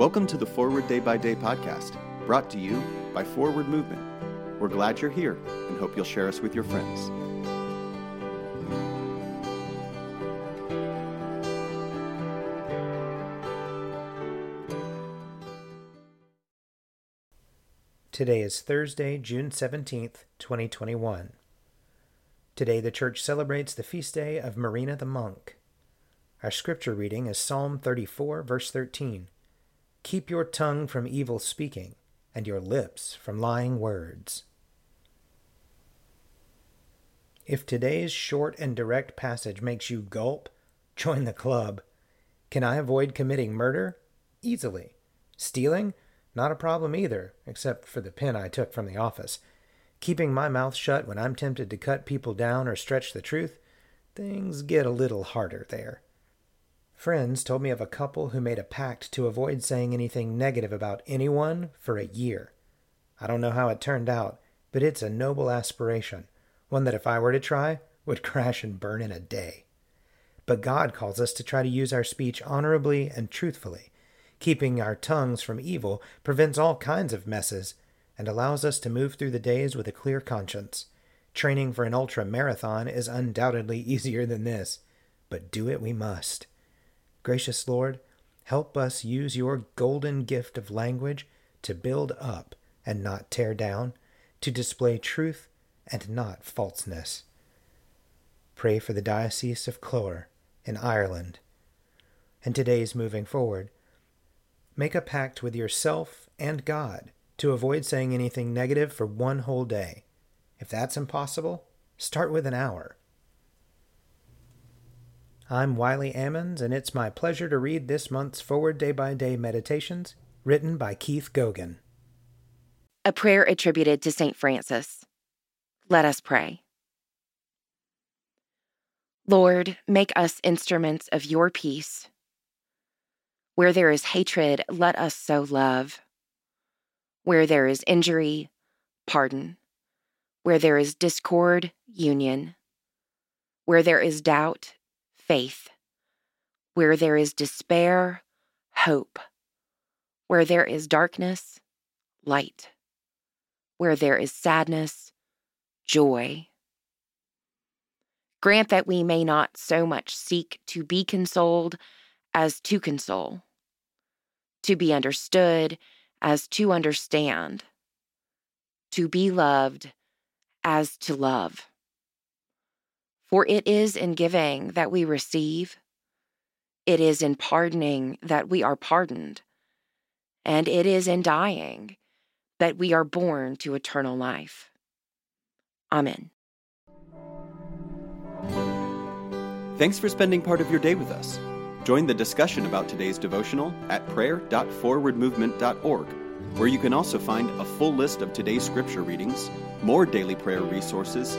Welcome to the Forward Day by Day podcast, brought to you by Forward Movement. We're glad you're here and hope you'll share us with your friends. Today is Thursday, June 17th, 2021. Today the church celebrates the feast day of Marina the monk. Our scripture reading is Psalm 34, verse 13. Keep your tongue from evil speaking, and your lips from lying words. If today's short and direct passage makes you gulp, join the club. Can I avoid committing murder? Easily. Stealing? Not a problem either, except for the pin I took from the office. Keeping my mouth shut when I'm tempted to cut people down or stretch the truth? Things get a little harder there. Friends told me of a couple who made a pact to avoid saying anything negative about anyone for a year. I don't know how it turned out, but it's a noble aspiration, one that if I were to try, would crash and burn in a day. But God calls us to try to use our speech honorably and truthfully Keeping our tongues from evil prevents all kinds of messes and allows us to move through the days with a clear conscience. Training for an ultra marathon is undoubtedly easier than this, but do it we must. Gracious Lord, help us use your golden gift of language to build up and not tear down, to display truth and not falseness. Pray for the Diocese of Clogher in Ireland. And today's moving forward Make a pact with yourself and God to avoid saying anything negative for one whole day. If that's impossible, start with an hour. I'm Wiley Ammons, and it's my pleasure to read this month's Forward Day by Day Meditations, written by Keith Gogan. A prayer attributed to St. Francis. Let us pray. Lord, make us instruments of your peace where there is hatred, let us sow love. Where there is injury, pardon. Where there is discord, union. Where there is doubt, faith. Where there is despair, hope. Where there is darkness, light. Where there is sadness, joy. Grant that we may not so much seek to be consoled as to console to be understood as to understand, to be loved as to love. For it is in giving that we receive, it is in pardoning that we are pardoned, and it is in dying that we are born to eternal life. Amen. Thanks for spending part of your day with us. Join the discussion about today's devotional at prayer.forwardmovement.org, where you can also find a full list of today's scripture readings, more daily prayer resources,